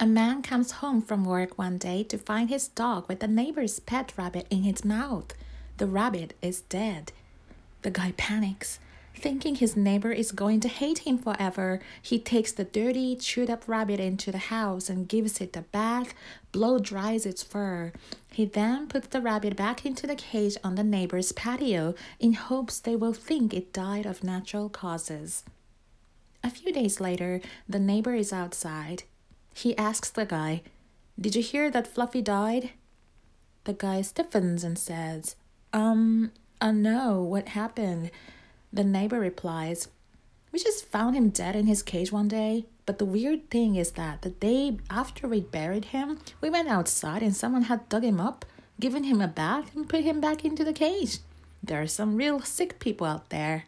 A man comes home from work one day to find his dog with the neighbor's pet rabbit in its mouth. The rabbit is dead. The guy panics. Thinking his neighbor is going to hate him forever, he takes the dirty, chewed up rabbit into the house and gives it a bath, blow dries its fur. He then puts the rabbit back into the cage on the neighbor's patio in hopes they will think it died of natural causes. A few days later, the neighbor is outside. He asks the guy, Did you hear that Fluffy died? The guy stiffens and says, Um, uh, no, what happened? The neighbor replies, We just found him dead in his cage one day. But the weird thing is that the day after we buried him, we went outside and someone had dug him up, given him a bath, and put him back into the cage. There are some real sick people out there.